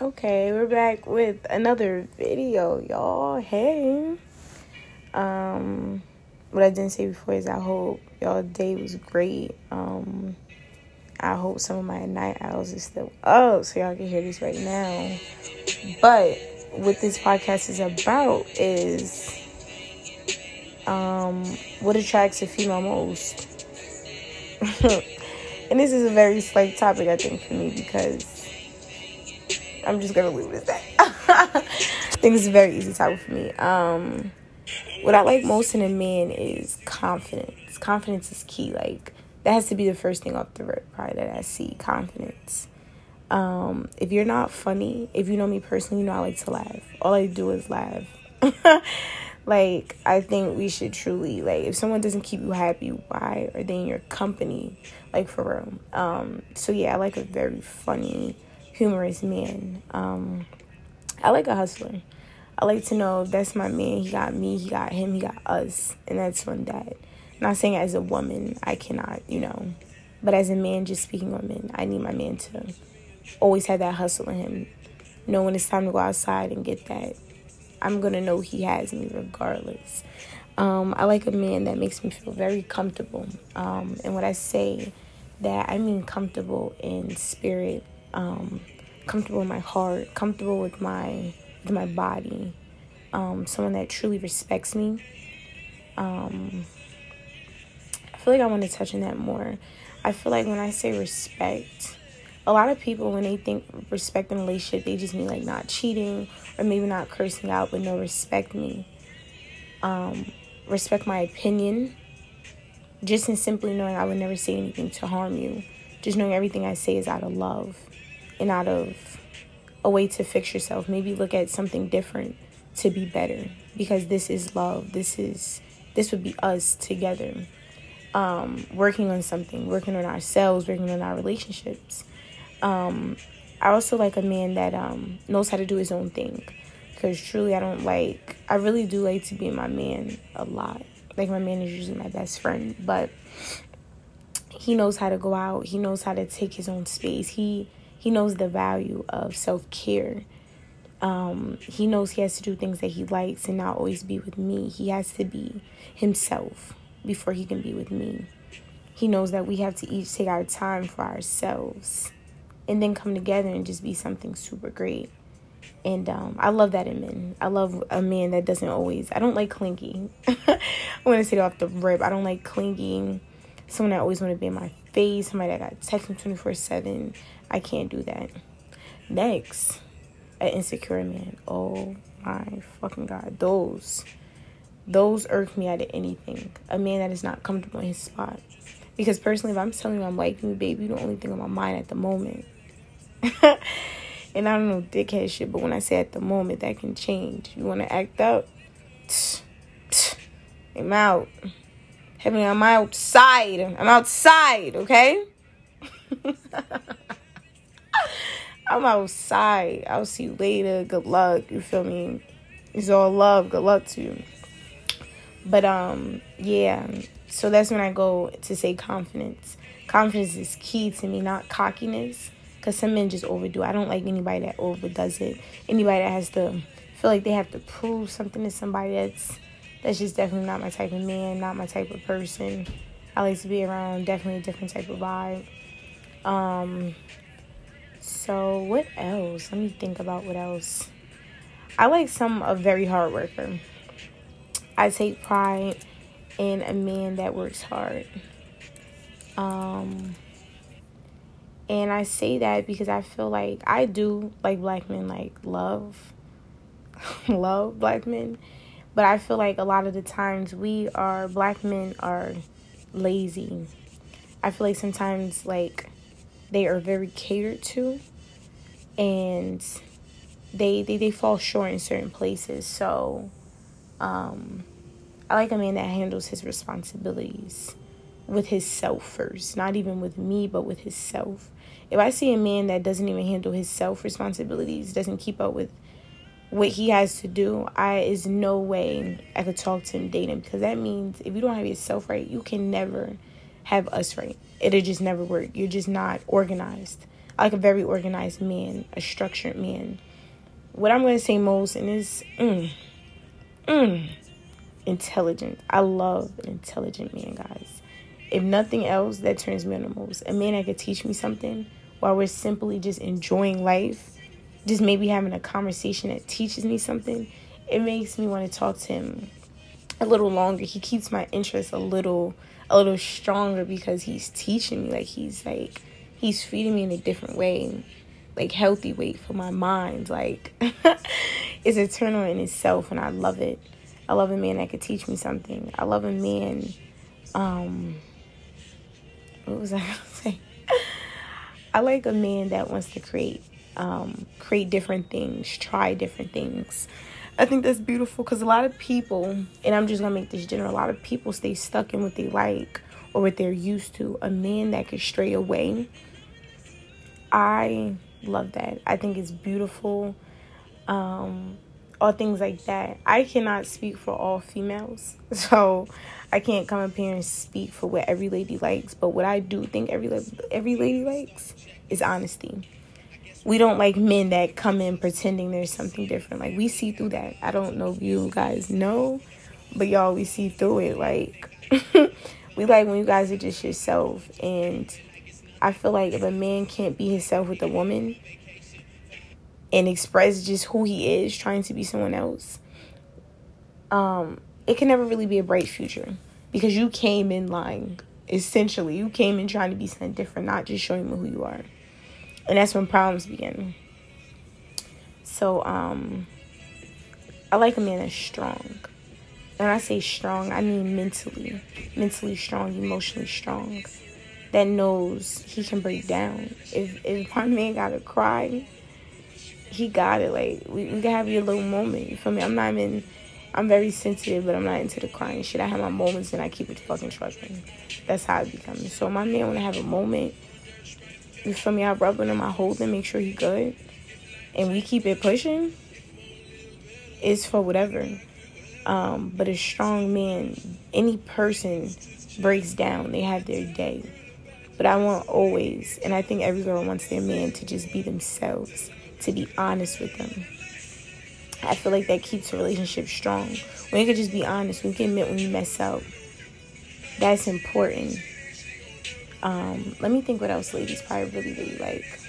Okay, we're back with another video, y'all. Hey. Um what I didn't say before is I hope y'all day was great. Um I hope some of my night owls is still up so y'all can hear this right now. But what this podcast is about is um what attracts a female most. and this is a very slight topic I think for me because I'm just gonna leave it at that. I think it's a very easy topic for me. Um, what I like most in a man is confidence. Confidence is key. Like that has to be the first thing off the rip, probably that I see. Confidence. Um, if you're not funny, if you know me personally, you know I like to laugh. All I do is laugh. like I think we should truly like if someone doesn't keep you happy, why are they in your company? Like for real. Um, so yeah, I like a very funny humorous man. Um, I like a hustler. I like to know that's my man. He got me, he got him, he got us. And that's one that, not saying as a woman, I cannot, you know, but as a man, just speaking on men, I need my man to always have that hustle in him. Know when it's time to go outside and get that. I'm to know he has me regardless. Um, I like a man that makes me feel very comfortable. Um, and when I say that, I mean comfortable in spirit, um, comfortable in my heart, comfortable with my with my body, um, someone that truly respects me. Um, I feel like I want to touch on that more. I feel like when I say respect, a lot of people when they think respect in a relationship, they just mean like not cheating or maybe not cursing out, but no respect me. Um, respect my opinion. Just in simply knowing I would never say anything to harm you. Just knowing everything I say is out of love and out of a way to fix yourself. Maybe look at something different to be better because this is love. This is this would be us together. Um, working on something, working on ourselves, working on our relationships. Um, I also like a man that um, knows how to do his own thing. Because truly, I don't like, I really do like to be my man a lot. Like, my man is usually my best friend, but he knows how to go out. He knows how to take his own space. He he knows the value of self care. Um, he knows he has to do things that he likes and not always be with me. He has to be himself before he can be with me. He knows that we have to each take our time for ourselves and then come together and just be something super great. And um, I love that in men. I love a man that doesn't always, I don't like clingy. I want to say it off the rip. I don't like clingy. Someone that always want to be in my face, somebody that got text me 24 7. I can't do that. Next, an insecure man. Oh my fucking god. Those those irk me out of anything. A man that is not comfortable in his spot. Because personally, if I'm telling you I'm liking you, baby, you the only thing on my mind at the moment. and I don't know dickhead shit, but when I say at the moment, that can change. You want to act up? I'm out. Heavenly, I'm outside. I'm outside, okay? I'm outside. I'll see you later. Good luck. You feel me? It's all love. Good luck to you. But um, yeah. So that's when I go to say confidence. Confidence is key to me, not cockiness. Cause some men just overdo. I don't like anybody that overdoes it. Anybody that has to feel like they have to prove something to somebody. That's that's just definitely not my type of man. Not my type of person. I like to be around definitely a different type of vibe. Um, so what else? Let me think about what else. I like some a very hard worker. I take pride in a man that works hard. Um and I say that because I feel like I do like black men like love love black men. But I feel like a lot of the times we are black men are lazy. I feel like sometimes like they are very catered to and they they, they fall short in certain places so um i like a man that handles his responsibilities with his self first not even with me but with his self if i see a man that doesn't even handle his self responsibilities doesn't keep up with what he has to do i is no way i could talk to him dating because that means if you don't have yourself right you can never have us right it'll just never work you're just not organized like a very organized man, a structured man. What I'm to say most and is mm, mm, intelligent. I love an intelligent man, guys. If nothing else, that turns me on the most. A man that could teach me something while we're simply just enjoying life, just maybe having a conversation that teaches me something, it makes me want to talk to him a little longer. He keeps my interest a little a little stronger because he's teaching me like he's like he's feeding me in a different way like healthy weight for my mind like it's eternal in itself and i love it. I love a man that could teach me something. I love a man um what was i gonna say? I like a man that wants to create um create different things try different things I think that's beautiful because a lot of people, and I'm just gonna make this general, a lot of people stay stuck in what they like or what they're used to. A man that can stray away. I love that. I think it's beautiful. Um, all things like that. I cannot speak for all females, so I can't come up here and speak for what every lady likes. But what I do think every every lady likes is honesty we don't like men that come in pretending there's something different. Like we see through that. I don't know if you guys know, but y'all we see through it. Like we like when you guys are just yourself and I feel like if a man can't be himself with a woman and express just who he is trying to be someone else, um, it can never really be a bright future because you came in lying. Essentially, you came in trying to be something different, not just showing me who you are and that's when problems begin. So, um, I like a man that's strong. When I say strong, I mean mentally, mentally strong, emotionally strong. That knows he can break down. If if my man gotta cry, he got it. Like we, we can have your little moment. You feel me? I'm not even. I'm very sensitive, but I'm not into the crying shit. I have my moments and I keep it fucking trucking. That's how it becomes. So my man wanna have a moment you feel me? I rub on him, I hold him, make sure he good. And we keep it pushing. It's for whatever. Um, but a strong man, any person breaks down, they have their day. But I want always, and I think every girl wants their man to just be themselves, to be honest with them. I feel like that keeps a relationship strong. When you can just be honest, we can admit when you mess up, that's important. Um, let me think what else ladies probably really, really like.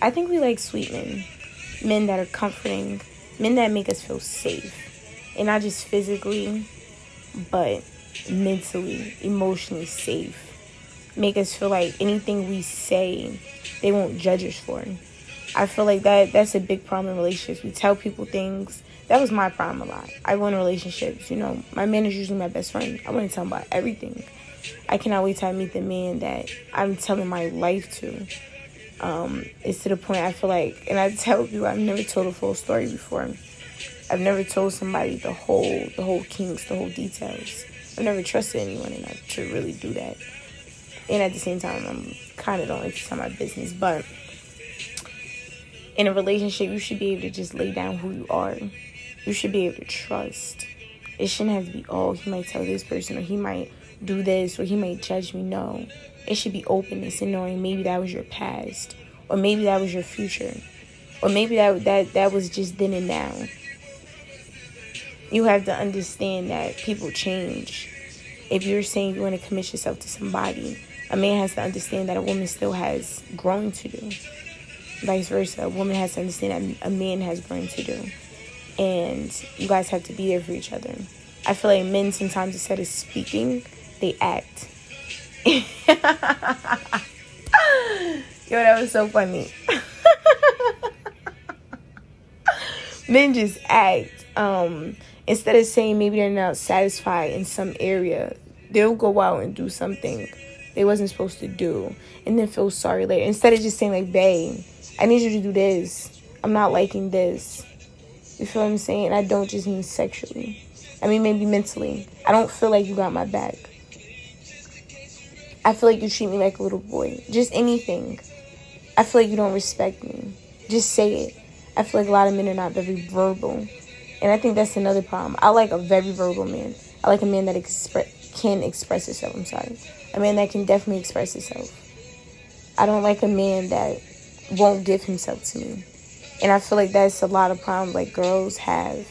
I think we like sweet men, men that are comforting, men that make us feel safe, and not just physically, but mentally, emotionally safe. Make us feel like anything we say, they won't judge us for. I feel like that that's a big problem in relationships. We tell people things. That was my problem a lot. I go in relationships, you know, my man is usually my best friend. I want to tell him about everything. I cannot wait I meet the man that I'm telling my life to. Um, it's to the point I feel like, and I tell you, I've never told a full story before. I've never told somebody the whole, the whole kinks, the whole details. I've never trusted anyone enough to really do that. And at the same time, I'm kind of don't like to tell my business, but in a relationship, you should be able to just lay down who you are. You should be able to trust. It shouldn't have to be, oh, he might tell this person or he might do this or he may judge me. No. It should be openness and knowing maybe that was your past or maybe that was your future or maybe that that that was just then and now. You have to understand that people change. If you're saying you want to commit yourself to somebody, a man has to understand that a woman still has growing to do. Vice versa, a woman has to understand that a man has growing to do. And you guys have to be there for each other. I feel like men sometimes instead of speaking, they act. Yo, that was so funny. Men just act. Um, instead of saying maybe they're not satisfied in some area, they'll go out and do something they wasn't supposed to do and then feel sorry later. Instead of just saying like, babe, I need you to do this. I'm not liking this. You feel what I'm saying? I don't just mean sexually. I mean maybe mentally. I don't feel like you got my back. I feel like you treat me like a little boy. Just anything. I feel like you don't respect me. Just say it. I feel like a lot of men are not very verbal. And I think that's another problem. I like a very verbal man. I like a man that expre- can express himself. I'm sorry. A man that can definitely express himself. I don't like a man that won't give himself to me. And I feel like that's a lot of problems like girls have.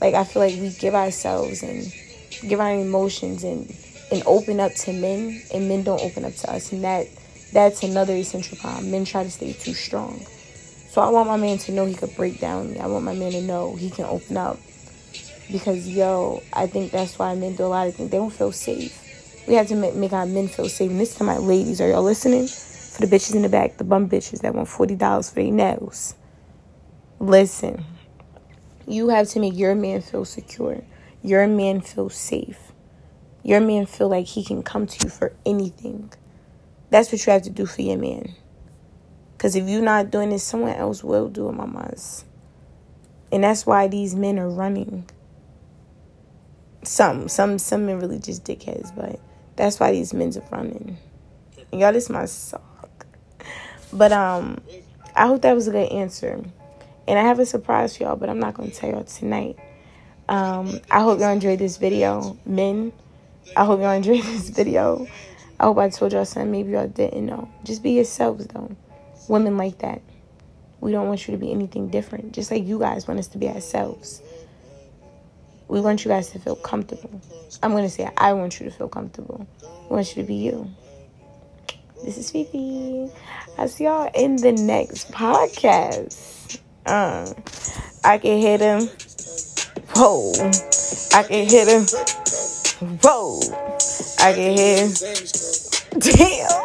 Like I feel like we give ourselves and give our emotions and and open up to men and men don't open up to us and that that's another essential problem. Men try to stay too strong. So I want my man to know he could break down me. I want my man to know he can open up. Because yo, I think that's why men do a lot of things. They don't feel safe. We have to make our men feel safe. And this to my ladies, are y'all listening? For the bitches in the back, the bum bitches that want forty dollars for their nails. Listen, you have to make your man feel secure. Your man feel safe. Your man feel like he can come to you for anything. That's what you have to do for your man. Because if you're not doing it, someone else will do it, mamas. And that's why these men are running. Some, some, some men really just dickheads, but that's why these men's are running. Y'all, this my suck. But um, I hope that was a good answer. And I have a surprise for y'all, but I'm not gonna tell y'all tonight. Um, I hope y'all enjoyed this video, men. I hope y'all enjoyed this video. I hope I told y'all something maybe y'all didn't know. Just be yourselves, though. Women like that. We don't want you to be anything different. Just like you guys want us to be ourselves. We want you guys to feel comfortable. I'm going to say, I want you to feel comfortable. I want you to be you. This is Fifi. I'll see y'all in the next podcast. Uh, I can hit him. Whoa. I can hit him. Whoa. I can him. Damn.